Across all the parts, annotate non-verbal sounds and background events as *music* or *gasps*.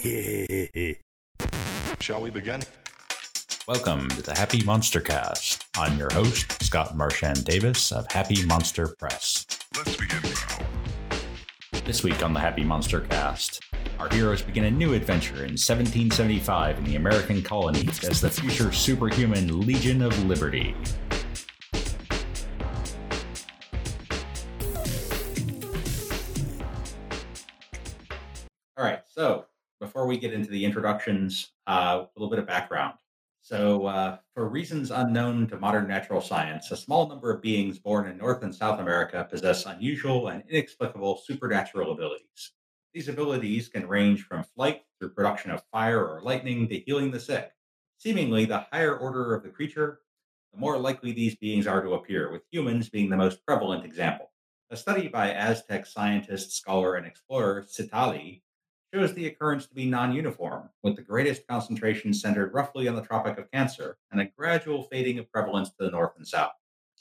*laughs* Shall we begin? Welcome to the Happy Monster Cast. I'm your host, Scott Marchand Davis of Happy Monster Press. Let's begin now. This week on the Happy Monster Cast, our heroes begin a new adventure in 1775 in the American colonies as the future superhuman Legion of Liberty. Get into the introductions, uh, a little bit of background. So, uh, for reasons unknown to modern natural science, a small number of beings born in North and South America possess unusual and inexplicable supernatural abilities. These abilities can range from flight through production of fire or lightning to healing the sick. Seemingly, the higher order of the creature, the more likely these beings are to appear, with humans being the most prevalent example. A study by Aztec scientist, scholar, and explorer Citali shows the occurrence to be non uniform, with the greatest concentration centered roughly on the Tropic of Cancer and a gradual fading of prevalence to the north and south.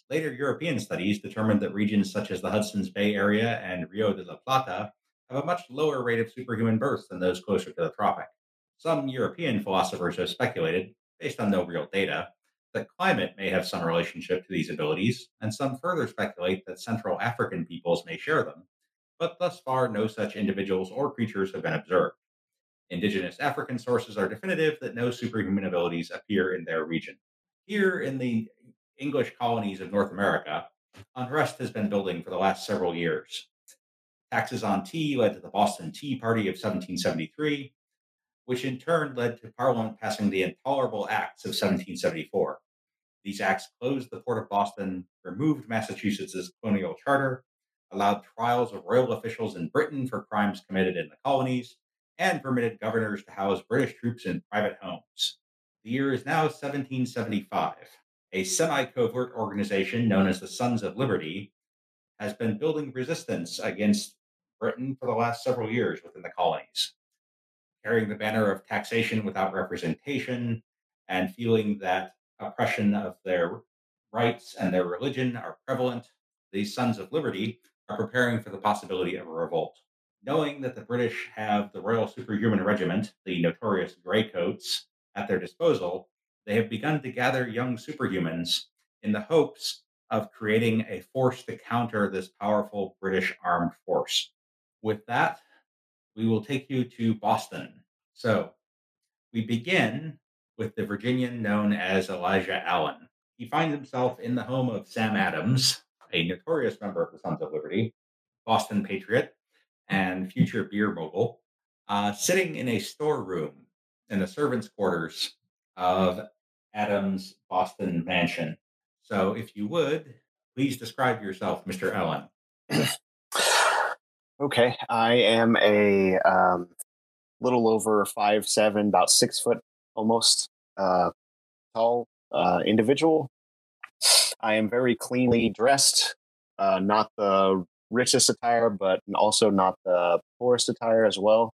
Later European studies determined that regions such as the Hudson's Bay area and Rio de la Plata have a much lower rate of superhuman births than those closer to the tropic. Some European philosophers have speculated, based on no real data, that climate may have some relationship to these abilities, and some further speculate that Central African peoples may share them, but thus far no such individuals or creatures have been observed. Indigenous African sources are definitive that no superhuman abilities appear in their region. Here in the English colonies of North America, unrest has been building for the last several years. Taxes on tea led to the Boston Tea Party of 1773, which in turn led to Parliament passing the Intolerable Acts of 1774. These acts closed the port of Boston, removed Massachusetts's colonial charter, allowed trials of royal officials in Britain for crimes committed in the colonies, and permitted governors to house British troops in private homes. The year is now 1775. A semi covert organization known as the Sons of Liberty has been building resistance against Britain for the last several years within the colonies, carrying the banner of taxation without representation and feeling that oppression of their rights and their religion are prevalent. These Sons of Liberty preparing for the possibility of a revolt. Knowing that the British have the Royal Superhuman Regiment, the notorious Greycoats, at their disposal, they have begun to gather young superhumans in the hopes of creating a force to counter this powerful British armed force. With that, we will take you to Boston. So, we begin with the Virginian known as Elijah Allen. He finds himself in the home of Sam Adams, a notorious member of the Sons of Liberty, Boston patriot, and future beer mogul, uh, sitting in a storeroom in the servants' quarters of Adams' Boston mansion. So, if you would, please describe yourself, Mr. Allen. *sighs* okay, I am a um, little over five seven, about six foot almost uh, tall uh, individual. I am very cleanly dressed, uh, not the richest attire, but also not the poorest attire as well.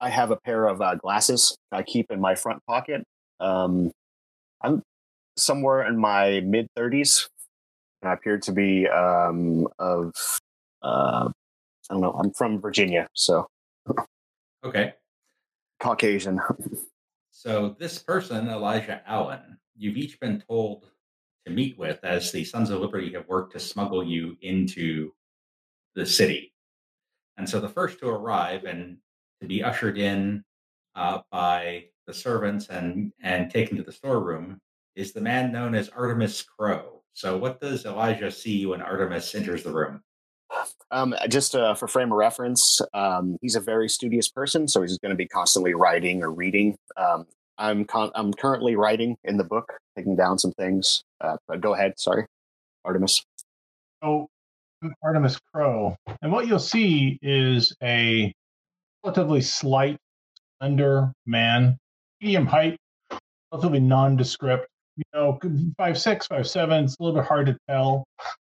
I have a pair of uh, glasses I keep in my front pocket. Um, I'm somewhere in my mid 30s. and I appear to be um, of, uh, I don't know, I'm from Virginia, so. Okay. Caucasian. so this person, Elijah Allen, you've each been told to meet with as the Sons of Liberty have worked to smuggle you into the city. And so the first to arrive and to be ushered in uh, by the servants and, and taken to the storeroom is the man known as Artemis Crow. So, what does Elijah see when Artemis enters the room? Um, just uh, for frame of reference, um, he's a very studious person, so he's going to be constantly writing or reading. Um, I'm con- I'm currently writing in the book, taking down some things. Uh, go ahead, sorry, Artemis. Oh, Artemis Crow, and what you'll see is a relatively slight, slender man, medium height, relatively nondescript. You know, five six, five seven. It's a little bit hard to tell.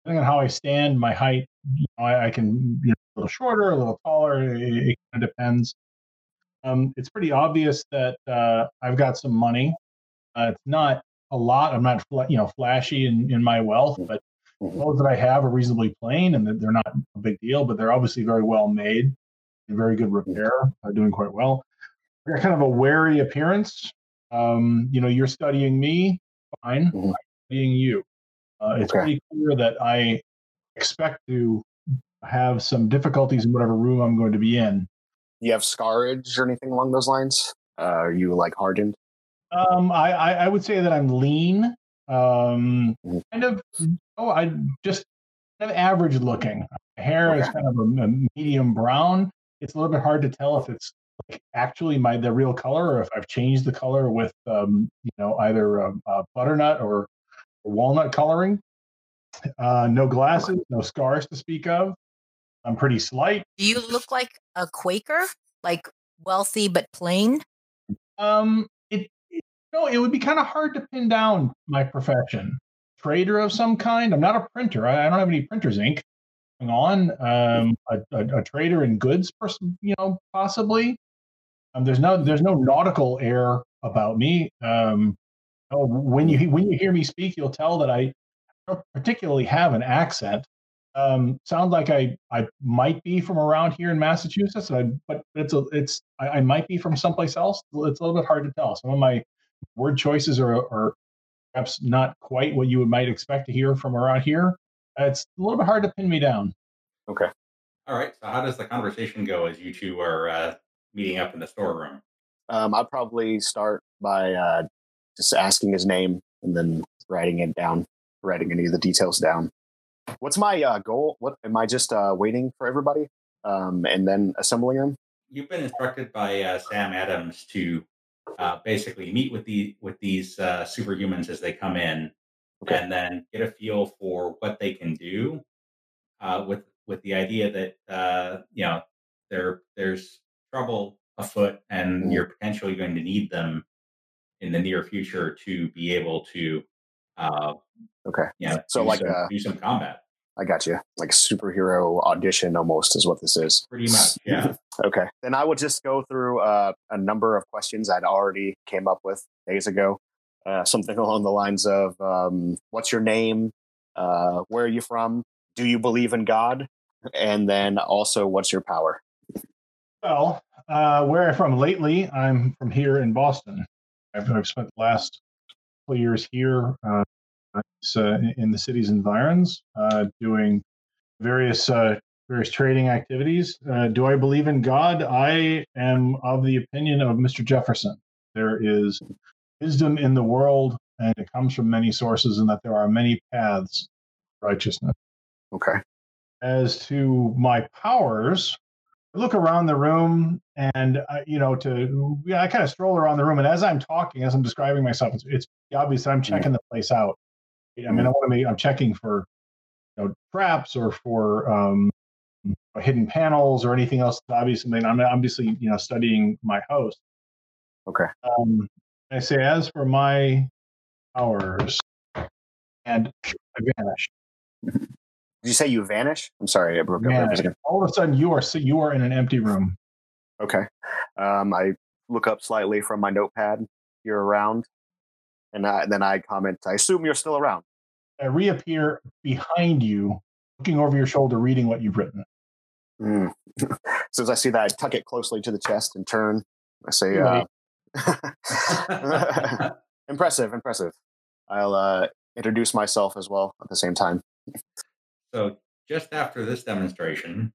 Depending on how I stand, my height, you know, I, I can be a little shorter, a little taller. It, it kind of depends. Um, it's pretty obvious that uh, I've got some money. Uh, it's not a lot. I'm not, you know, flashy in, in my wealth, but mm-hmm. those that I have are reasonably plain, and they're not a big deal. But they're obviously very well made, and very good repair, uh, doing quite well. I got kind of a wary appearance. Um, you know, you're studying me, fine. Mhm. I'm studying you. Uh, it's Okay. pretty clear that I expect to have some difficulties in whatever room I'm going to be in. you have scarage or anything along those lines? Uh, are you like hardened? Um, I, I, I would say that I'm lean. Um, Mhm. kind of. Oh, I just kind of average looking. My hair is kind of a, a medium brown. It's a little bit hard to tell if it's like actually my the real color or if I've changed the color with um, you know either um, uh, butternut or, or walnut coloring. Uh, no glasses, no scars to speak of. I'm pretty slight. Do you look like a Quaker? Like wealthy but plain? Um, it, it no, it would be kind of hard to pin down my profession. Trader of some kind. I'm not a printer. I, I don't have any printer's ink going on. Um, a, a, a trader in goods, person, you know, possibly. Um, there's no there's no nautical air about me. Um, oh, when you when you hear me speak, you'll tell that I don't particularly have an accent. Um, sound like I I might be from around here in Massachusetts, I, but it's a it's I, I might be from someplace else. It's a little bit hard to tell. Some of my word choices are, are perhaps not quite what you might expect to hear from around here. It's a little bit hard to pin me down. Okay. All right. So how does the conversation go as you two are uh, meeting up in the storeroom? Um, I'd probably start by uh, just asking his name and then writing it down, writing any of the details down. What's my uh, goal? What am I just uh, waiting for everybody um, and then assembling them? You've been instructed by uh, Sam Adams to uh, basically meet with the with these uh, superhumans as they come in, Okay. and then get a feel for what they can do. Uh, with with the idea that uh, you know there there's trouble afoot, and Mhm. you're potentially going to need them in the near future to be able to, uh, Okay. you know, So like, some, uh, do some combat. I got you. Like superhero audition almost is what this is. Pretty much, *laughs* yeah. Okay. Then I would just go through uh, a number of questions I'd already came up with days ago. Uh, something *laughs* along the lines of um, what's your name? Uh, where are you from? Do you believe in God? And then also, what's your power? Well, uh, where I'm from lately, I'm from here in Boston. I've, I've spent the last couple years here uh, uh, in the city's environs, uh, doing various uh, various trading activities. Uh, do I believe in God? I am of the opinion of Mr. Jefferson. There is wisdom in the world, and it comes from many sources, and that there are many paths to righteousness. Okay. As to my powers, I look around the room and uh, you know to yeah, I kind of stroll around the room and as I'm talking, as I'm describing myself, it's, it's obvious that I'm checking the place out. I mean, I want to make I'm checking for you know traps or for um, hidden panels or anything else. Obviously, I mean, I'm obviously you know studying my host. Okay. Um, I say as for my powers, and I vanish. Did you say you vanish? I'm sorry, I broke up Vanish. second. All of a sudden, you are so you are in an empty room. Okay. Um, I look up slightly from my notepad. You're around. And, I, then I comment, I assume you're still around. I reappear behind you, looking over your shoulder, reading what you've written. *laughs* Mm. as soon as I see that, I tuck it closely to the chest and turn. I say, uh, *laughs* impressive, impressive. I'll uh, introduce myself as well at the same time. So just after this demonstration,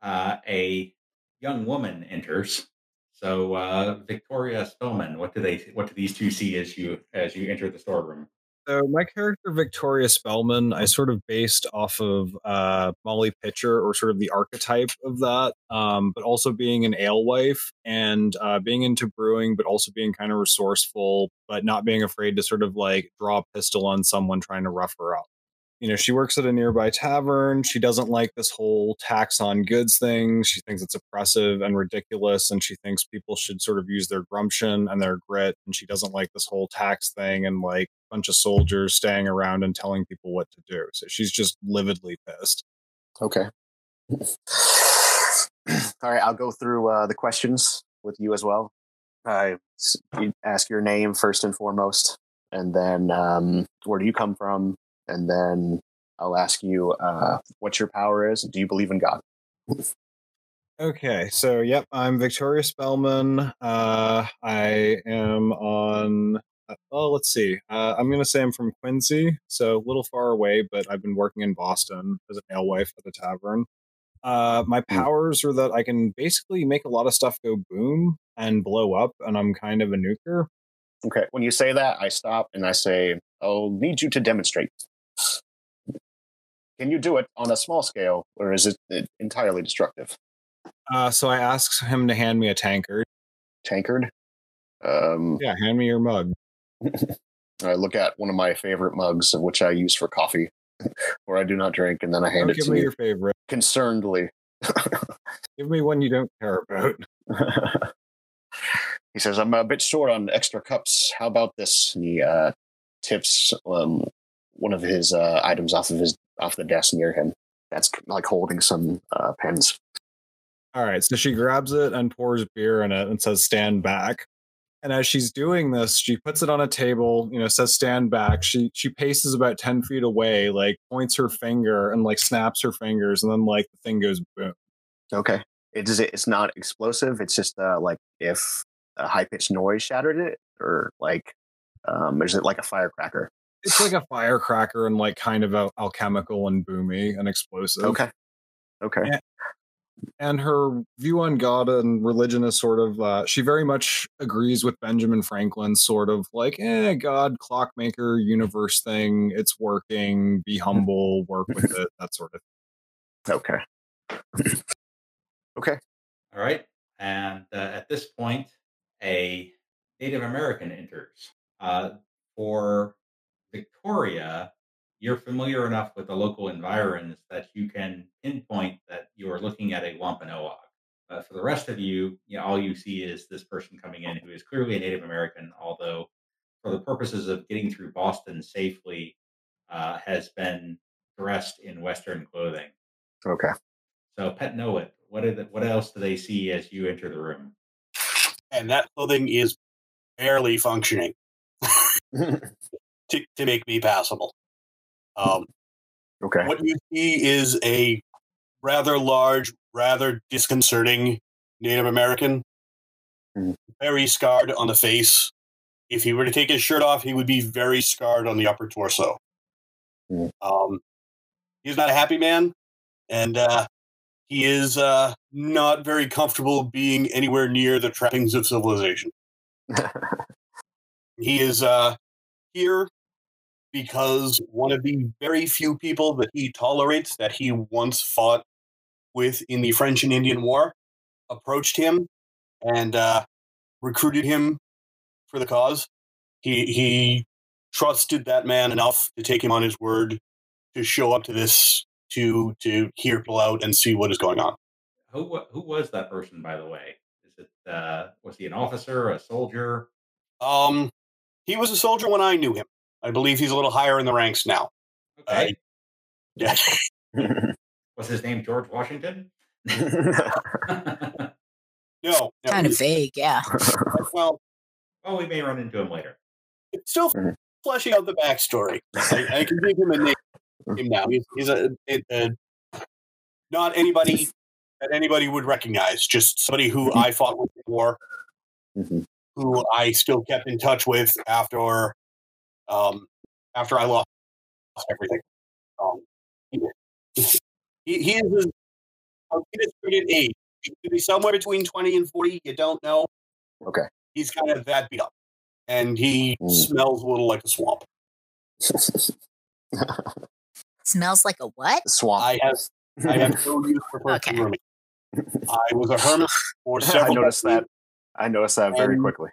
uh, a young woman enters. So uh, Victoria Spellman, what do they? What do these two see as you as you enter the storeroom? So my character Victoria Spellman, I sort of based off of uh, Molly Pitcher, or sort of the archetype of that, um, but also being an alewife and uh, being into brewing, but also being kind of resourceful, but not being afraid to sort of like draw a pistol on someone trying to rough her up. You know, she works at a nearby tavern. She doesn't like this whole tax on goods thing. She thinks it's oppressive and ridiculous, and she thinks people should sort of use their gumption and their grit. And she doesn't like this whole tax thing and like a bunch of soldiers staying around and telling people what to do. So she's just lividly pissed. Okay. *clears throat* All right, I'll go through uh, the questions with you as well. I ask your name first and foremost, and then um, where do you come from, and then I'll ask you uh, what your power is. Do you believe in God? Okay, so yep, I'm Victoria Spellman. Uh, I am on. Uh, well, let's see. Uh, I'm gonna say I'm from Quincy, so a little far away, but I've been working in Boston as an alewife at a tavern. Uh, my powers are that I can basically make a lot of stuff go boom and blow up, and I'm kind of a nuker. Okay. When you say that, I stop and I say, I'll need you to demonstrate. Can you do it on a small scale, or is it entirely destructive? Uh, so I asked him to hand me a tankard. Tankard? Um, Yeah, hand me your mug. *laughs* I look at one of my favorite mugs, of which I use for coffee, *laughs* where I do not drink, and then I hand Don't it give to me you your favorite. concernedly. *laughs* Give me one you don't care about. he says, I'm a bit short on extra cups. How about this? And he uh, tips um, one of his uh, items off of his off the desk near him. That's like holding some uh, pens. All right, so she grabs it and pours beer in it and says, "Stand back." And as she's doing this, she puts it on a table. You know, says, "Stand back." She she paces about ten feet away, like points her finger and like snaps her fingers, and then like the thing goes boom. Okay. It is. It's not explosive. It's just uh, like if a high pitched noise shattered it, or like, um, is it like a firecracker? It's like a firecracker and like kind of al- alchemical and boomy and explosive. Okay. Okay. Yeah. and her view on God and religion is sort of uh, she very much agrees with Benjamin Franklin's sort of like, eh, God, clockmaker, universe thing, it's working, be humble, work with it, that sort of *laughs* Okay. okay. All right. And uh, at this point, a Native American enters. Uh, for Victoria, you're familiar enough with the local environs that you can pinpoint that you are looking at a Wampanoag. Uh, for the rest of you, you know, all you see is this person coming in who is clearly a Native American, although for the purposes of getting through Boston safely, uh, has been dressed in Western clothing. Okay. So, Pet know it. What, are the, what else do they see as you enter the room? and that clothing is barely functioning *laughs* to, to make me passable. Um, okay. what you see is a rather large, rather disconcerting Native American, Mhm. very scarred on the face. If he were to take his shirt off, he would be very scarred on the upper torso. Mhm. Um, he's not a happy man, and uh, he is uh, not very comfortable being anywhere near the trappings of civilization. *laughs* He is uh, here because one of the very few people that he tolerates that he once fought with in the French and Indian War approached him and uh, recruited him for the cause. He he trusted that man enough to take him on his word to show up to this to to hear people out and see what is going on. Who who was that person, by the way? Is it uh, was he an officer, a soldier? Um, he was a soldier when I knew him. I believe he's a little higher in the ranks now. Okay, Yeah. *laughs* was his name George Washington? *laughs* No, *laughs* no Kind of vague, yeah. well, well, we may run into him later. it's still Mhm. fleshing out the backstory. I, I can give him a name him now. He's, he's a, a, a not anybody that anybody would recognize. Just somebody who I fought with before, Mhm. Who I still kept in touch with after um, after I lost everything. Um, he, he is a, a distributed age. He could be somewhere between twenty and forty. You don't know. okay. He's kind of that beat up, and he Mm. smells a little like a swamp. *laughs* Smells like a what? Swamp. I have I have *laughs* no use for personal Okay. I was a hermit for *laughs* I several. noticed that. I noticed that very And- quickly.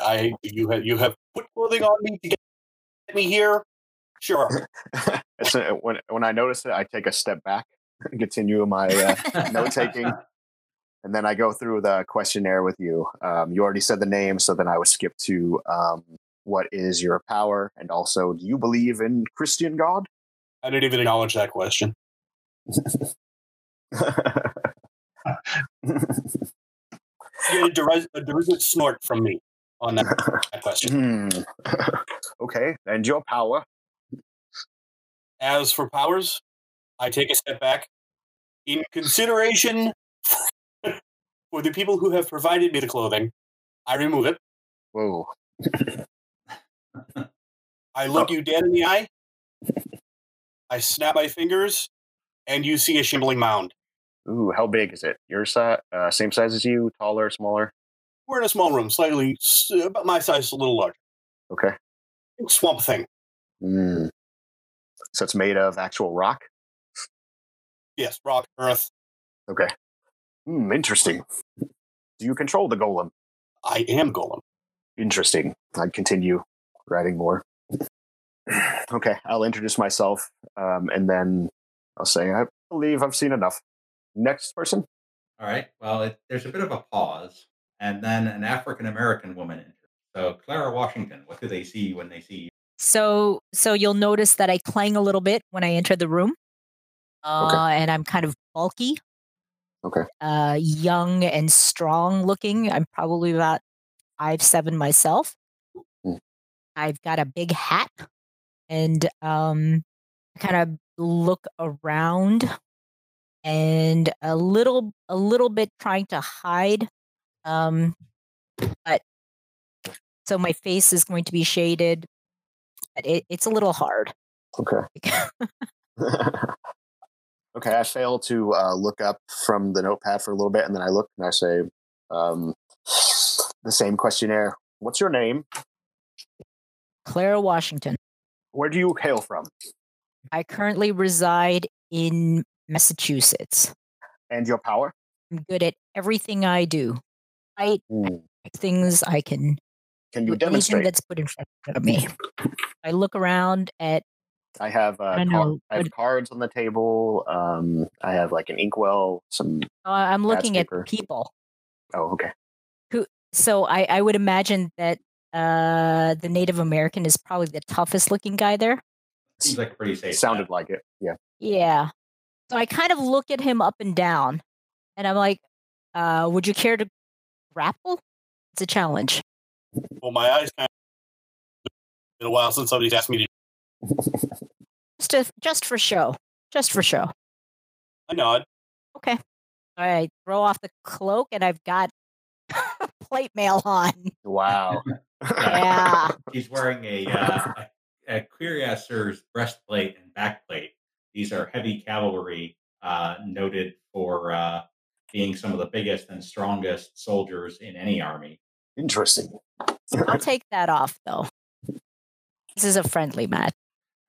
I you have you have put clothing on me to get me here. Sure. *laughs* It's, uh, when when I notice it, I take a step back, and continue my uh, note taking, *laughs* and then I go through the questionnaire with you. Um, you already said the name, so then I would skip to um, what is your power, and also, do you believe in Christian God? I didn't even acknowledge that question. *laughs* You get a, deris- a derisive snort from me on that, that question. *laughs* Hmm. *laughs* okay, and your power. As for powers, I take a step back. In consideration *laughs* For the people who have provided me the clothing, I remove it. Whoa. I look you dead in the eye. I snap my fingers, and you see a shambling mound. Ooh, how big is it? Your size, uh, same size as you, taller, smaller? We're in a small room, slightly s- about my size, a little larger. Okay. Swamp thing. Mm. So it's made of actual rock? Yes, rock, earth. Okay. Hmm, interesting. Do you control the golem? I am Golem. Interesting. I'd continue writing more. okay, I'll introduce myself um, and then I'll say, I believe I've seen enough. Next person? All right. Well, it, there's a bit of a pause, and then an African American woman enters. So, Clara Washington, what do they see when they see you? So so you'll notice that I clang a little bit when I enter the room. Uh, and I'm kind of bulky. Okay. Uh, young and strong looking. I'm probably about five seven myself. Hmm. I've got a big hat, and um, kind of look around, and a little a little bit trying to hide. Um, but so my face is going to be shaded. But it, it's a little hard. Okay. *laughs* *laughs* okay, I fail to uh, look up from the notepad for a little bit, and then I look and I say, um, the same questionnaire. What's your name? Clara Washington. Where do you hail from? I currently reside in Massachusetts. And your power? I'm good at everything I do. I things I can Can you anything demonstrate? that's put in front of me. I look around at I have uh, I car- know, I have cards on the table. Um, I have like an inkwell. Some. uh, I'm looking at paper. people. Oh, okay. Who? So I, I would imagine that uh, the Native American is probably the toughest looking guy there. Seems like pretty safe. It sounded bet. like it. Yeah. Yeah. So I kind of look at him up and down, and I'm like, uh, "Would you care to grapple? It's a challenge." Well, my eyes kind of. *laughs* Been a while since somebody's asked me to. Just, to, just for show. Just for show. I nod. Okay. All right. Throw off the cloak, and I've got *laughs* plate mail on. Wow. *laughs* Yeah. She's wearing a, uh, a, a cuirassier's breastplate and backplate. These are heavy cavalry, uh, noted for uh, being some of the biggest and strongest soldiers in any army. Interesting. I'll take that off, though. This is a friendly match.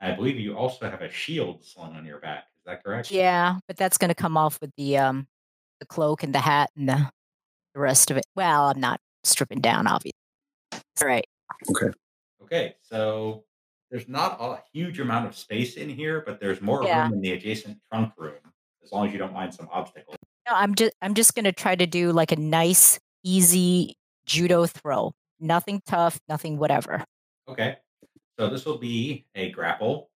I believe you also have a shield slung on your back. Is that correct? Yeah, but that's going to come off with the um, the cloak and the hat and the, the rest of it. Well, I'm not stripping down, obviously. All right. Okay, Okay. so there's not a huge amount of space in here, but there's more Yeah. room in the adjacent trunk room, as long as you don't mind some obstacles. No, I'm just I'm just going to try to do like a nice, easy judo throw. Nothing tough, nothing whatever. Okay, so this will be a grapple,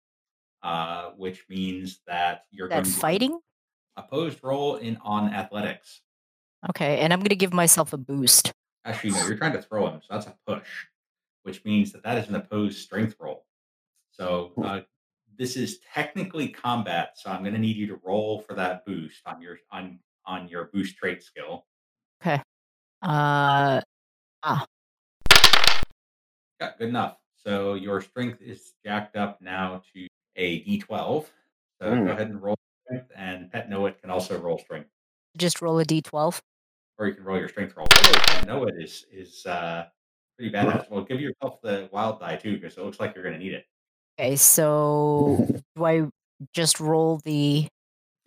uh, which means that you're That's going to fighting. opposed roll in on athletics. Okay, and I'm going to give myself a boost. Actually, no, you're trying to throw him, so that's a push, which means that that is an opposed strength roll. So uh, this is technically combat, so I'm going to need you to roll for that boost on your on on your boost trait skill. Okay. Uh, ah. Yeah, good enough. So your strength is jacked up now to a D12. So Mm. go ahead and roll strength, and Pet Noit can also roll strength, just roll a d12. or you can roll your strength roll. Oh, Pet Noit is is uh, pretty badass. Well, give yourself the wild die too, because it looks like you're going to need it. Okay, so *laughs* do I just roll the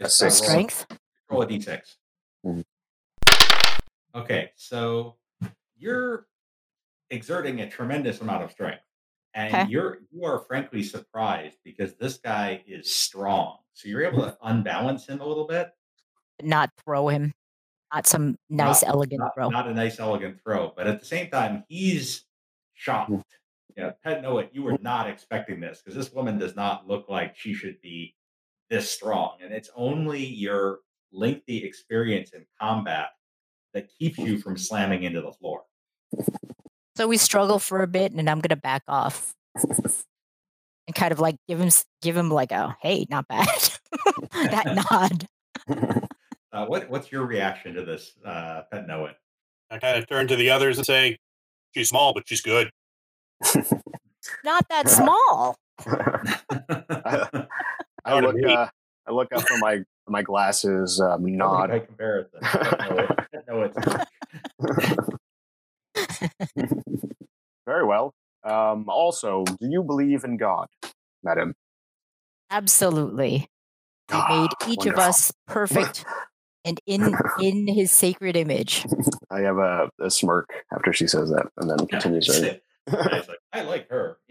Just, Six. roll- strength? Roll a d6. Mhm. Okay, so you're exerting a tremendous amount of strength, and Okay. you're you are frankly surprised because this guy is strong. So you're able to unbalance him a little bit. Not throw him. Not some nice, Not- elegant Not, throw. not a nice, elegant throw, but at the same time, he's shocked. You Pet Noah, you were not expecting this because this woman does not look like she should be this strong, and it's only your lengthy experience in combat that keeps you from slamming into the floor. So we struggle for a bit, and I'm gonna back off and kind of like give him give him like a hey, not bad, *laughs* that *laughs* nod. Uh, what what's your reaction to this, uh, Pet Noah? I kind of turn to the others and say, "She's small, but she's good." Not that *laughs* small. *laughs* I, I look. Uh, I look up from my my glasses. *laughs* Um, Nobody nod. by comparison. Pet Noah- Pet Noah- Very well. Um, also, do you believe in God, madam? Absolutely. He Ah, made each of us perfect and in in his sacred image. I have a, a smirk after she says that, and then continues. Yeah, right? it's *laughs* like, I like her. *laughs*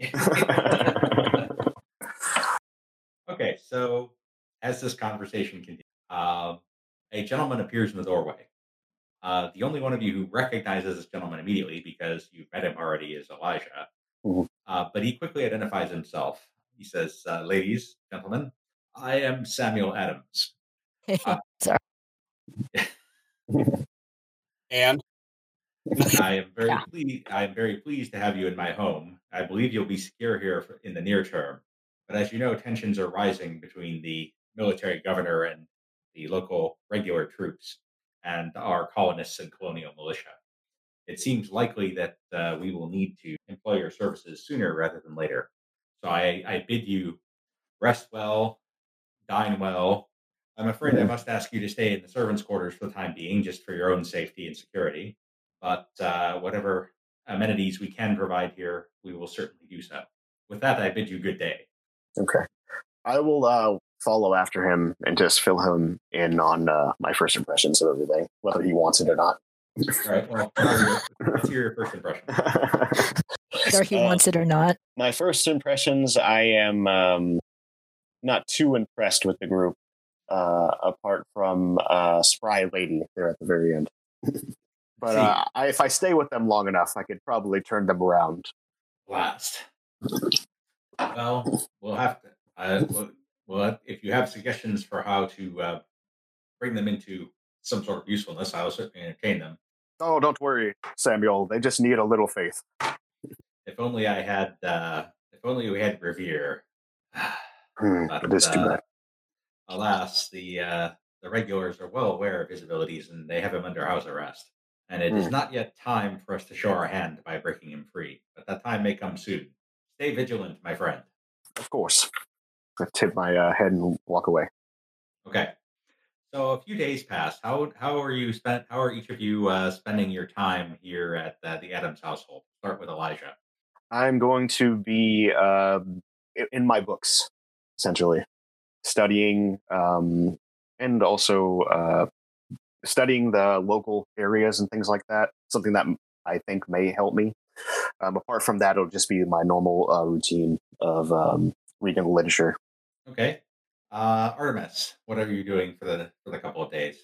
okay, so as this conversation continues, uh, a gentleman appears in the doorway. Uh, the only one of you who recognizes this gentleman immediately because you've met him already is Elijah. Mhm. Uh, but he quickly identifies himself. He says, uh, Ladies, gentlemen, I am Samuel Adams. *laughs* Sorry. And *laughs* I am very Yeah. pleased. I am very pleased to have you in my home. I believe you'll be secure here for, in the near term. But as you know, tensions are rising between the military governor and the local regular troops and our colonists and colonial militia. It seems likely that uh, we will need to employ your services sooner rather than later. So I, I bid you rest well, dine well. I'm afraid I must ask you to stay in the servants' quarters for the time being, just for your own safety and security. But uh, whatever amenities we can provide here, we will certainly do so. With that, I bid you good day. Okay. I will uh, follow after him and just fill him in on uh, my first impressions of everything, whether he wants it or not. All right. Well, what your- let's hear your first impression. *laughs* Whether he Uh, wants it or not. my first impressions, I am um, not too impressed with the group, uh, apart from uh, Spry Lady there at the very end. *laughs* but uh, I, if I stay with them long enough, I could probably turn them around. Blast. Well, we'll have to. Uh, well, well, if you have suggestions for how to uh, bring them into some sort of usefulness, I'll certainly entertain them. Oh, don't worry, Samuel. They just need a little faith. If only I had. Uh, if only we had Revere. Hmm, *sighs* But, it is too uh, bad. Alas, the uh, the regulars are well aware of his abilities, and they have him under house arrest. And it is Hmm. not yet time for us to show our hand by breaking him free, but that time may come soon. Stay vigilant, my friend. Of course. I tip my uh, head and walk away. Okay. So a few days passed. How how are you spent? How are each of you uh, spending your time here at uh, the Adams household? Start with Elijah. I'm going to be uh, in my books, essentially, studying um, and also uh, studying the local areas and things like that. Something that I think may help me. Um, apart from that, it'll just be my normal uh, routine of um, reading literature. Okay. Uh, Artemis, what are you doing for the for the couple of days?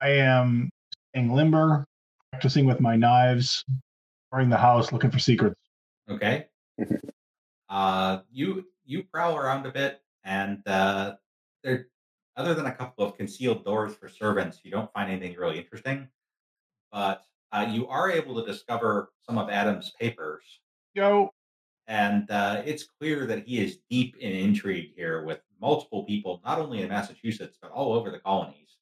I am in limber, practicing with my knives, touring the house, looking for secrets. Okay. *laughs* uh, you you prowl around a bit, and uh, there, other than a couple of concealed doors for servants, you don't find anything really interesting. But uh, you are able to discover some of Adam's papers, Yo, and uh, it's clear that he is deep in intrigue here with multiple people, not only in Massachusetts but all over the colonies,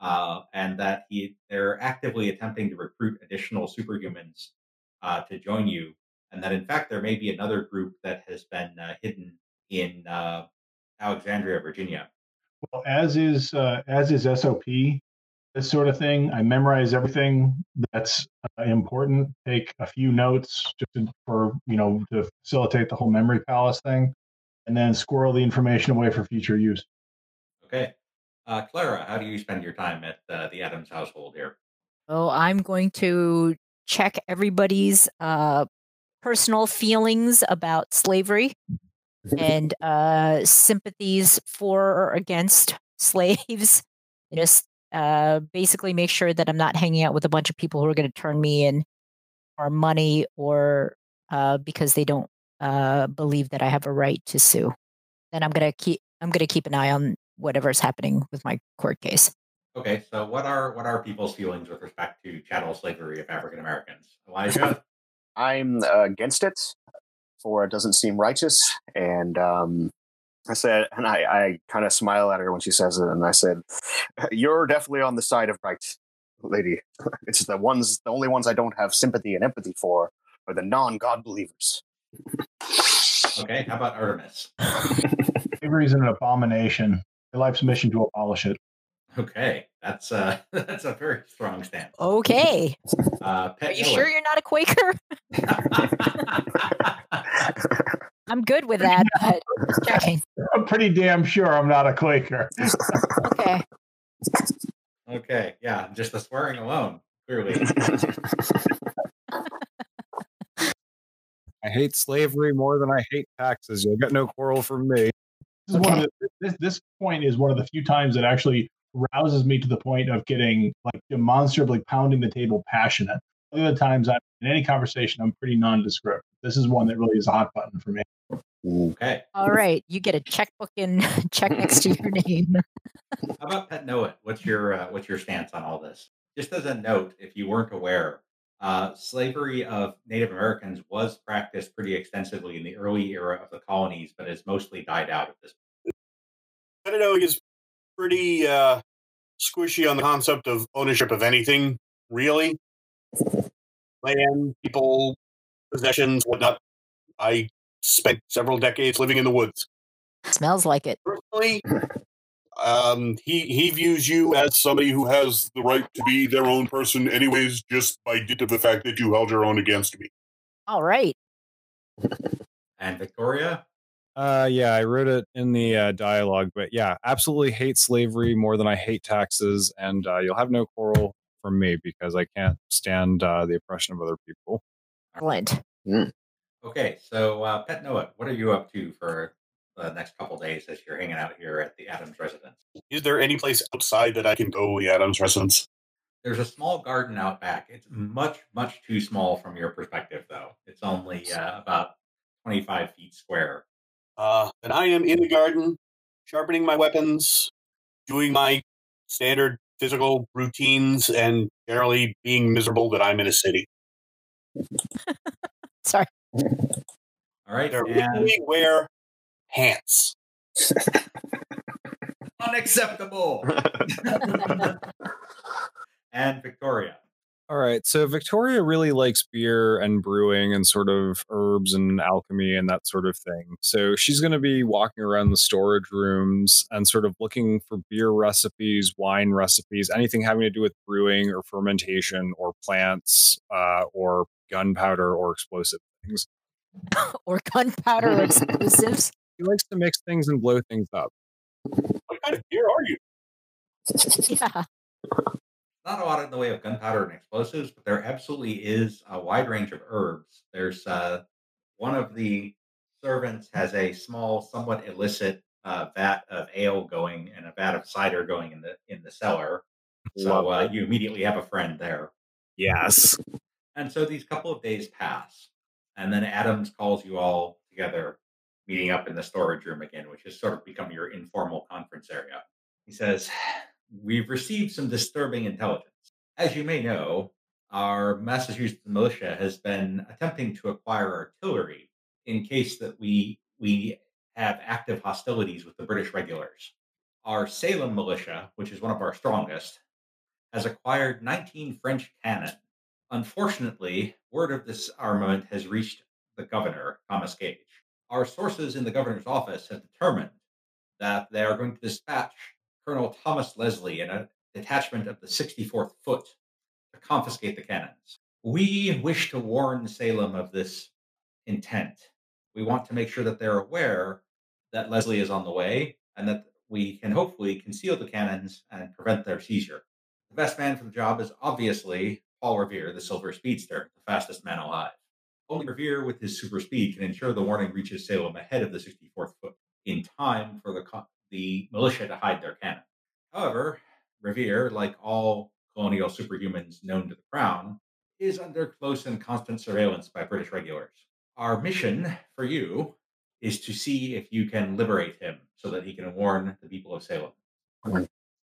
uh, and that he they're actively attempting to recruit additional superhumans uh, to join you, and that in fact there may be another group that has been uh, hidden in uh, Alexandria, Virginia. Well, as is uh, as is SOP, this sort of thing. I memorize everything that's uh, important. Take a few notes just to, for you know to facilitate the whole memory palace thing, and then squirrel the information away for future use. Okay, uh, Clara, how do you spend your time at uh, the Adams household here? oh I'm going to check everybody's uh, personal feelings about slavery *laughs* and uh, sympathies for or against *laughs* slaves. You know, uh, basically make sure that I'm not hanging out with a bunch of people who are going to turn me in or money or uh, because they don't uh, believe that I have a right to sue. Then I'm going to keep I'm going to keep an eye on whatever's happening with my court case. Okay, so what are what are people's feelings with respect to chattel slavery of African Americans? Elijah, *laughs* I'm uh, against it, for it doesn't seem righteous, and um, I said, and I, I kind of smile at her when she says it, and I said, "You're definitely on the side of right, lady. It's the ones, the only ones I don't have sympathy and empathy for are the non-God believers." Okay, how about Artemis? *laughs* Slavery is an abomination. Your life's mission to abolish it. Okay, that's uh *laughs* that's a very strong stance. Okay. Uh, Are you Noah. sure you're not a Quaker? *laughs* I'm good with that, but just checking. I'm pretty damn sure I'm not a Quaker. Okay. okay, yeah, just the swearing alone, clearly. I hate slavery more than I hate taxes. You'll get no quarrel from me. This, is one of the, this, this point is one of the few times that actually rouses me to the point of getting like demonstrably pounding the table passionate. Other times, I'm, in any conversation, I'm pretty nondescript. This is one that really is a hot button for me. Okay, All right. You get a checkbook and *laughs* check next to your name. *laughs* how about Pet Noah? What's your uh, what's your stance on all this? Just as a note, if you weren't aware, uh, slavery of Native Americans was practiced pretty extensively in the early era of the colonies, but has mostly died out at this. point. don't know. He's pretty uh, squishy on the concept of ownership of anything, really. Land, people, possessions, whatnot. I spent several decades living in the woods. Smells like it. Personally, um, he he views you as somebody who has the right to be their own person, anyways, just by dint of the fact that you held your own against me. All right. And Victoria, Uh, yeah, I wrote it in the uh, dialogue, but yeah, absolutely hate slavery more than I hate taxes, and uh, you'll have no quarrel from me because I can't stand uh, the oppression of other people. Excellent. Okay, so uh, Pet Noah, what are you up to for the next couple days as you're hanging out here at the Adams residence? Is there any place outside that I can go? The Adams residence. There's a small garden out back. It's much, much too small from your perspective, though. It's only uh, about 25 feet square. Uh, and I am in the garden, sharpening my weapons, doing my standard physical routines, and generally being miserable that I'm in a city. *laughs* Sorry. All right, They're and making me wear pants. unacceptable. *laughs* *laughs* and Victoria. All right, so Victoria really likes beer and brewing and sort of herbs and alchemy and that sort of thing. So she's going to be walking around the storage rooms and sort of looking for beer recipes, wine recipes, anything having to do with brewing or fermentation or plants uh, or gunpowder or explosive things. *coughs* or gunpowder or explosives. *laughs* She likes to mix things and blow things up. What kind of beer are you? *laughs* yeah. Not a lot in the way of gunpowder and explosives, but there absolutely is a wide range of herbs. There's uh, one of the servants has a small, somewhat illicit uh, vat of ale going and a vat of cider going in the in the cellar. So uh, you immediately have a friend there. Yes. And so these couple of days pass, and then Adams calls you all together, meeting up in the storage room again, which has sort of become your informal conference area. He says, We've received some disturbing intelligence. As you may know, our Massachusetts militia has been attempting to acquire artillery in case that we we have active hostilities with the British regulars. Our Salem militia, which is one of our strongest, has acquired 19 French cannon Unfortunately, word of this armament has reached the governor, Thomas Gage. Our sources in the governor's office have determined that they are going to dispatch Colonel Thomas Leslie and a detachment of the 64th Foot to confiscate the cannons. We wish to warn Salem of this intent. We want to make sure that they're aware that Leslie is on the way and that we can hopefully conceal the cannons and prevent their seizure. The best man for the job is obviously Paul Revere, the Silver Speedster, the fastest man alive. Only Revere, with his super speed, can ensure the warning reaches Salem ahead of the 64th foot in time for the, co- the militia to hide their cannon. However, Revere, like all colonial superhumans known to the Crown, is under close and constant surveillance by British regulars. Our mission for you is to see if you can liberate him so that he can warn the people of Salem.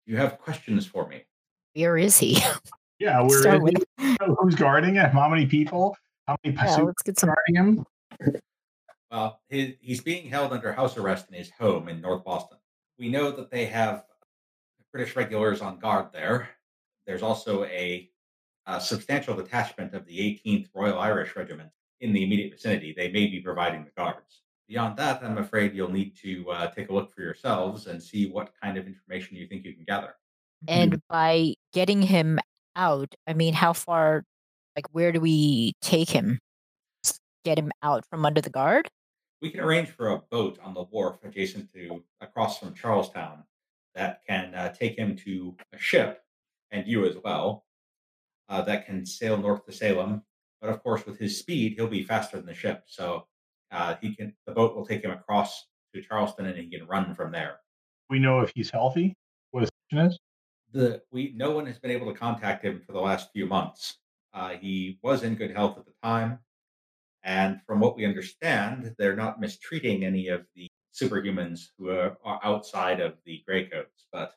You have questions for me? Where is he? *laughs* Yeah, we're Start with- who's guarding him? How many people? How many Yeah, let's get some. guarding him? Well, his, he's being held under house arrest in his home in North Boston. We know that they have British regulars on guard there. There's also a, a substantial detachment of the 18th Royal Irish Regiment in the immediate vicinity. They may be providing the guards. Beyond that, I'm afraid you'll need to uh, take a look for yourselves and see what kind of information you think you can gather. And by getting him out, I mean, how far, like, where do we take him? Get him out from under the guard? We can arrange for a boat on the wharf adjacent to across from Charlestown that can uh, take him to a ship and you as well uh, that can sail north to Salem. But of course, with his speed, he'll be faster than the ship. So uh, he can the boat will take him across to Charleston and he can run from there. We know if he's healthy, what his condition is. The we no one has been able to contact him for the last few months. Uh, he was in good health at the time, and from what we understand, they're not mistreating any of the superhumans who are, are outside of the gray coats. But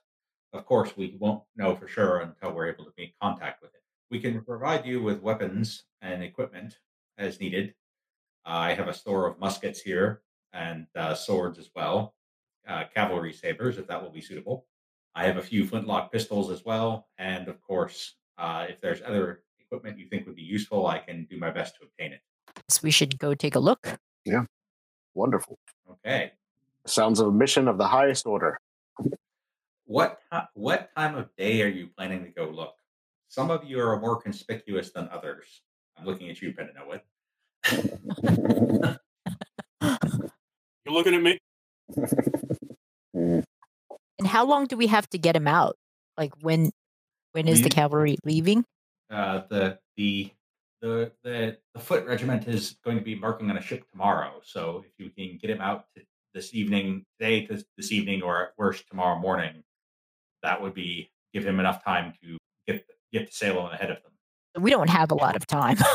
of course, we won't know for sure until we're able to make contact with him. We can provide you with weapons and equipment as needed. I have a store of muskets here and uh, swords as well, uh, cavalry sabers, if that will be suitable. I have a few flintlock pistols as well. And of course, uh, if there's other equipment you think would be useful, I can do my best to obtain it. So we should go take a look. Yeah. Wonderful. Okay. Sounds of a mission of the highest order. What what time of day are you planning to go look? Some of you are more conspicuous than others. I'm looking at you, Penanoid. *laughs* You're looking at me? *laughs* And how long do we have to get him out? Like when when is the cavalry leaving? Uh, the the the the the foot regiment is going to be embarking on a ship tomorrow. So if you can get him out to this evening, today to this evening, or at worst tomorrow morning, that would be give him enough time to get get to Salem ahead of them. We don't have a lot of time. *laughs*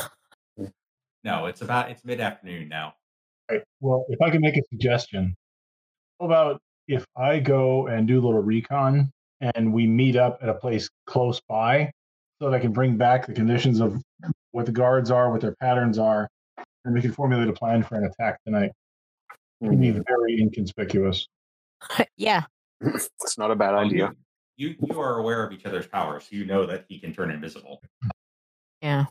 No, it's about it's mid afternoon now. Right. Well, if I can make a suggestion, how about if I go and do a little recon and we meet up at a place close by so that I can bring back the conditions of what the guards are, what their patterns are, and we can formulate a plan for an attack tonight. It can be very inconspicuous. *laughs* yeah. It's not a bad idea. You, you you are aware of each other's powers, so you know that he can turn invisible. Yeah.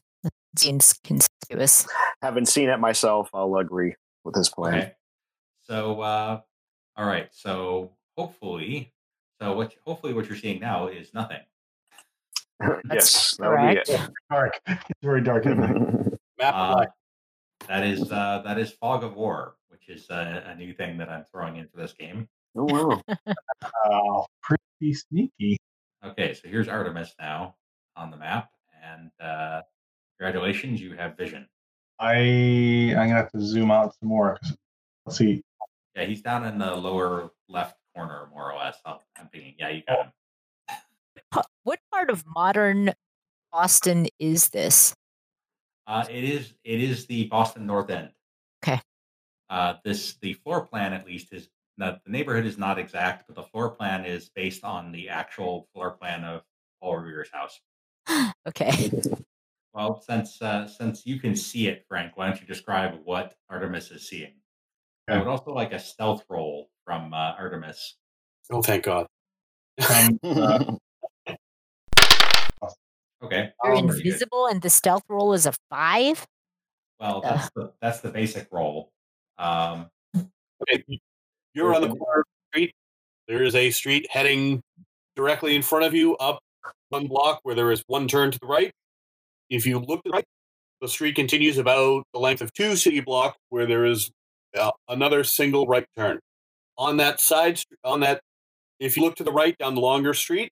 Seems conspicuous. Having seen it myself, I'll agree with his plan. Okay. So, uh, all right. So hopefully, so what hopefully what you're seeing now is nothing. *laughs* yes, that would be correct. it. Dark. *laughs* It's very dark. At night. Map Uh, that is uh, that is Fog of War, which is a, a new thing that I'm throwing into this game. oh wow. *laughs* Uh, pretty sneaky. Okay, so here's Artemis now on the map, and uh, congratulations, you have vision. I I'm gonna have to zoom out some more. Let's see. Yeah, he's down in the lower left corner, more or less. I'm I'm thinking, yeah, you got him. What part of modern Boston is this? Uh, it is it is the Boston North End. Okay. Uh, this the floor plan at least is the, the neighborhood is not exact, but the floor plan is based on the actual floor plan of Paul Revere's house. *gasps* Okay. *laughs* Well, since uh, since you can see it, Frank, why don't you describe what Artemis is seeing? I would also like a stealth roll from uh, Artemis. Oh, thank God. *laughs* Uh, Okay, You're that's pretty good. invisible and the stealth roll is a five? Well, that's the that's the basic roll. Um, Okay, you're on the corner of the street. There is a street heading directly in front of you up one block where there is one turn to the right. If you look to the right, the street continues about the length of two city block where there is uh, another single right turn. On that side, on that, if you look to the right down the longer street,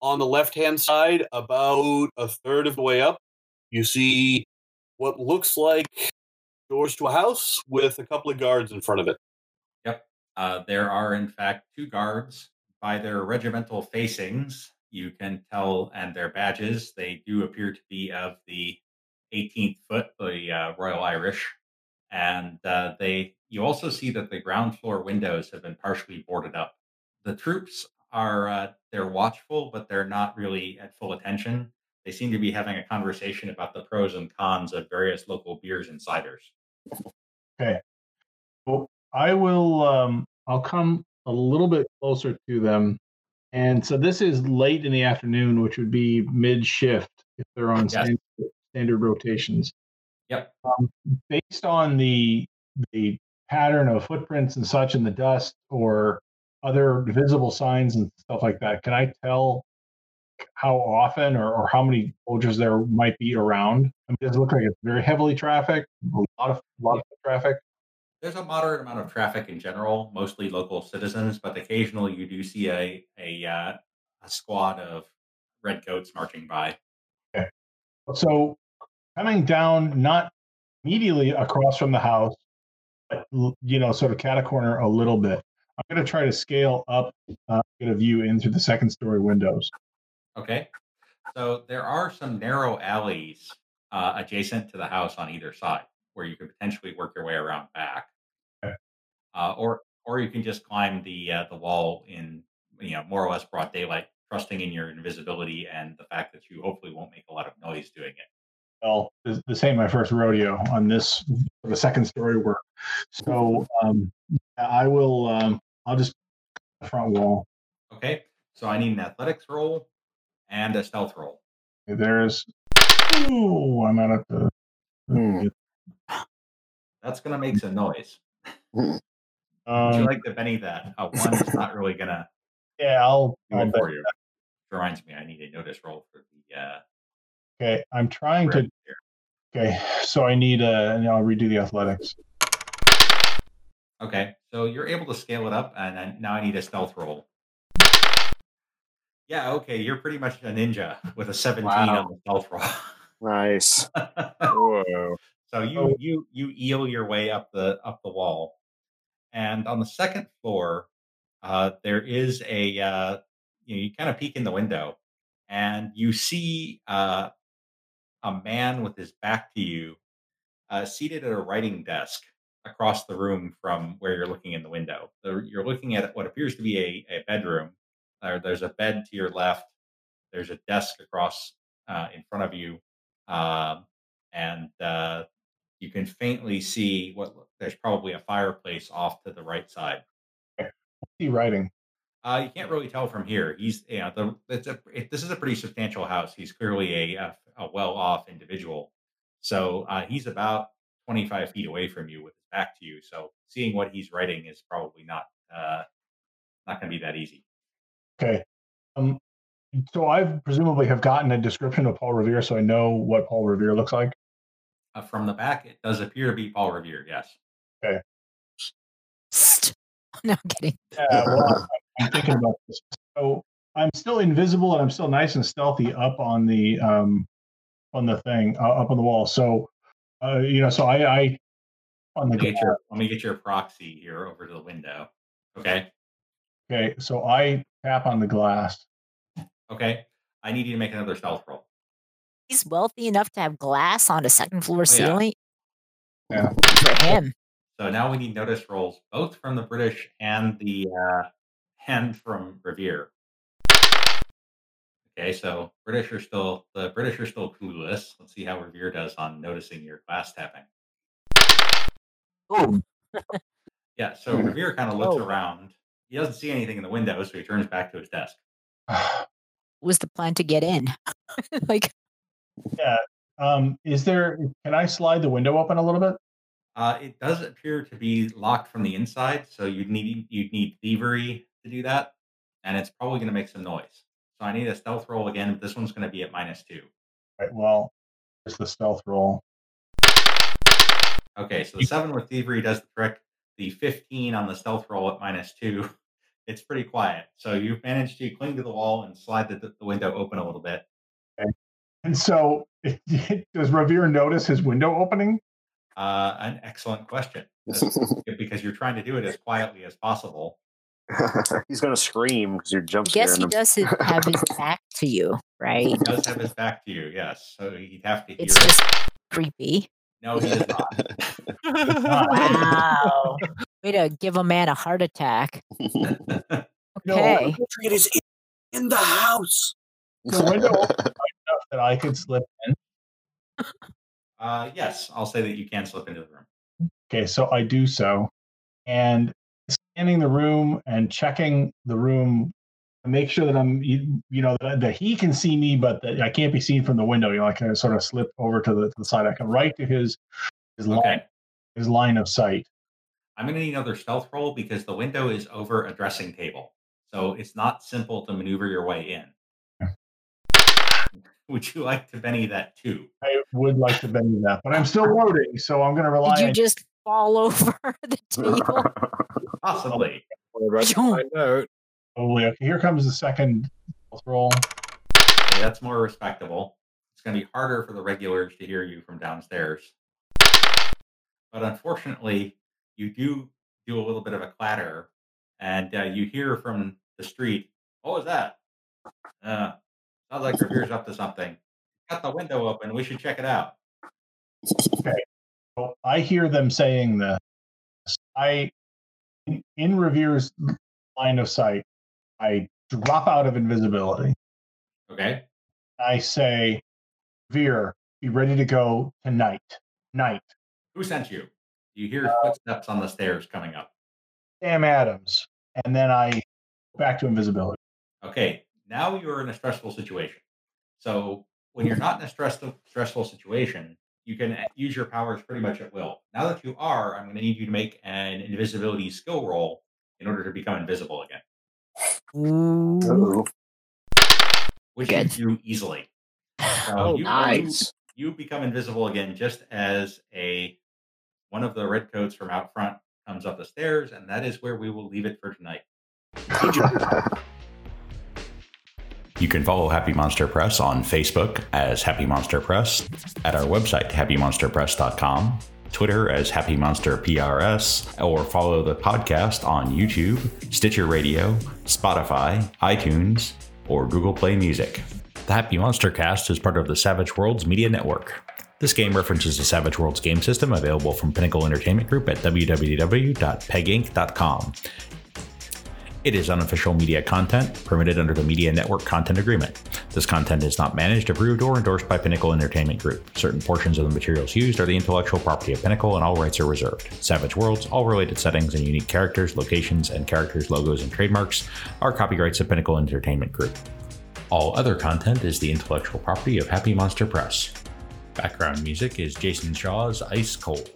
on the left hand side, about a third of the way up, you see what looks like doors to a house with a couple of guards in front of it. Yep. Uh, there are, in fact, two guards. By their regimental facings, you can tell, and their badges, they do appear to be of the 18th foot, the uh, Royal Irish. And uh, they, you also see that the ground floor windows have been partially boarded up. The troops are, uh, they're watchful, but they're not really at full attention. They seem to be having a conversation about the pros and cons of various local beers and ciders. okay I will. Um, I'll come a little bit closer to them, and so this is late in the afternoon, which would be mid shift if they're on Yes. standard, standard rotations. Yep. Um, based on the the pattern of footprints and such in the dust or other visible signs and stuff like that, can I tell how often or, or how many soldiers there might be around? I mean, does it look like it's very heavily trafficked? A lot of lot of traffic. There's a moderate amount of traffic in general, mostly local citizens, but occasionally you do see a a, uh, a squad of redcoats marching by. Okay. So coming down, not immediately across from the house, but you know, sort of cat a corner a little bit. I'm going to try to scale up, uh, get a view in through the second story windows. Okay, so there are some narrow alleys uh, adjacent to the house on either side where you could potentially work your way around back, Okay. uh, or or you can just climb the uh, the wall in you know more or less broad daylight, trusting in your invisibility and the fact that you hopefully won't make a lot of noise doing it. Well, this, this ain't my first rodeo on this the second story work. So um, I will. Um, I'll just front wall. Okay, so I need an athletics roll and a stealth roll. There's. Oh, I'm out of the. That's gonna make some noise. *laughs* Would Um, you like to Benny that? A one is not really gonna *laughs* yeah, I'll. do I'll it for you. Reminds me, I need a notice roll for the uh, Okay, I'm trying to. here. Okay, *sighs* so I need a. And I'll redo the athletics. Okay, so you're able to scale it up, and then now I need a stealth roll. Yeah, okay, you're pretty much a ninja with a 17 Wow. on the stealth roll. *laughs* nice. *laughs* Whoa. so you you you eel your way up the up the wall, and on the second floor, uh, there is a uh, you know you kind of peek in the window, and you see uh, a man with his back to you, uh, seated at a writing desk across the room from where you're looking in the window. So you're looking at what appears to be a, a bedroom. There, there's a bed to your left. There's a desk across uh, in front of you, um, and uh, you can faintly see what there's probably a fireplace off to the right side. See writing. Uh, you can't really tell from here. He's, you know, the it's a it, this is a pretty substantial house. He's clearly a a, a well-off individual, so uh, he's about 25 feet away from you with his back to you. So seeing what he's writing is probably not uh, not going to be that easy. Okay. Um, so I presumably have gotten a description of Paul Revere, so I know what Paul Revere looks like. Uh, from the back, it does appear to be Paul Revere. Yes. Psst. *laughs* No, I'm kidding. Yeah, well, I'm, I'm thinking about this. So I'm still invisible and I'm still nice and stealthy up on the um on the thing uh, up on the wall. So uh, you know, so I, I on the Let me, get your, let me get your proxy here over to the window. Okay. okay, so I tap on the glass. Okay. I need you to make another stealth roll. He's wealthy enough to have glass on a second floor yeah. ceiling. Yeah. For him. So now we need notice rolls, both from the British and the uh, and from Revere. Okay, so British are still the British are still clueless. Let's see how Revere does on noticing your glass tapping. Boom. Yeah, so Revere kind of looks Oh. around. He doesn't see anything in the window, so he turns back to his desk. *sighs* Was the plan to get in? *laughs* like, yeah. um, is there? Can I slide the window open a little bit? Uh, it does appear to be locked from the inside, so you'd need you'd need thievery to do that, and it's probably going to make some noise. So I need a stealth roll again. But this one's going to be at minus two. Right. Well, it's the stealth roll. Okay, so the seven with thievery does the trick. The fifteen on the stealth roll at minus two. *laughs* It's pretty quiet. So you've managed to cling to the wall and slide the, the window open a little bit. And so, *laughs* does Revere notice his window opening? Uh, an excellent question. *laughs* Because you're trying to do it as quietly as possible. He's gonna scream because you're I jump guess he him. does his, have his back to you, right? He does have his back to you, yes. So he'd have to hear It's it. just creepy. No, *laughs* he does not. Wow. Way to give a man a heart attack. *laughs* No, Okay. It is in- in the house. The window open enough that I could slip in. *laughs* uh, yes, I'll say that you can slip into the room. Okay, so I do so, and scanning the room and checking the room to make sure that I'm, you, you know, that, that he can see me, but that I can't be seen from the window. You know, I can sort of slip over to the, to the side. I can right to his his line Okay. his line of sight. I'm going to need another stealth roll because the window is over a dressing table. So it's not simple to maneuver your way in. *laughs* Would you like to Benny that too? I would like to bend that, but I'm still *laughs* loading, so I'm going to rely Did you on just fall over *laughs* the table? Possibly. We're about to Phew. find out. Probably. Okay, here comes the second roll. Okay, that's more respectable. It's going to be harder for the regulars to hear you from downstairs. But unfortunately, you do do a little bit of a clatter, and uh, you hear from the street, "What was that? Uh, sounds like Revere's up to something. Got the window open. We should check it out." So I hear them saying this. I, in- in Revere's line of sight, I drop out of invisibility. Okay. I say, Veer, be ready to go tonight. Night. Who sent you? You hear uh, footsteps on the stairs coming up. Sam Adams. And then I go back to invisibility. Okay, now you're in a stressful situation. So when you're not in a stressful stressful situation, you can use your powers pretty much at will. Now that you are, I'm going to need you to make an invisibility skill roll in order to become invisible again, Ooh. Ooh, which Good. *sighs* Um, you do easily. So Oh, you, nice. you become invisible again just as a one of the redcoats from out front comes up the stairs, and that is where we will leave it for tonight. You can follow Happy Monster Press on Facebook as Happy Monster Press, at our website, happymonsterpress.com, Twitter as Happy Monster PRS, or follow the podcast on YouTube, Stitcher Radio, Spotify, iTunes, or Google Play Music. The Happy Monster Cast is part of the Savage Worlds Media Network. This game references the Savage Worlds game system available from Pinnacle Entertainment Group at www.peginc.com. It is unofficial media content permitted under the Media Network Content Agreement. This content is not managed, approved, or endorsed by Pinnacle Entertainment Group. Certain portions of the materials used are the intellectual property of Pinnacle and all rights are reserved. Savage Worlds, all related settings and unique characters, locations, and characters, logos, and trademarks are copyrights of Pinnacle Entertainment Group. All other content is the intellectual property of Happy Monster Press. Background music is Jason Shaw's Ice Cold.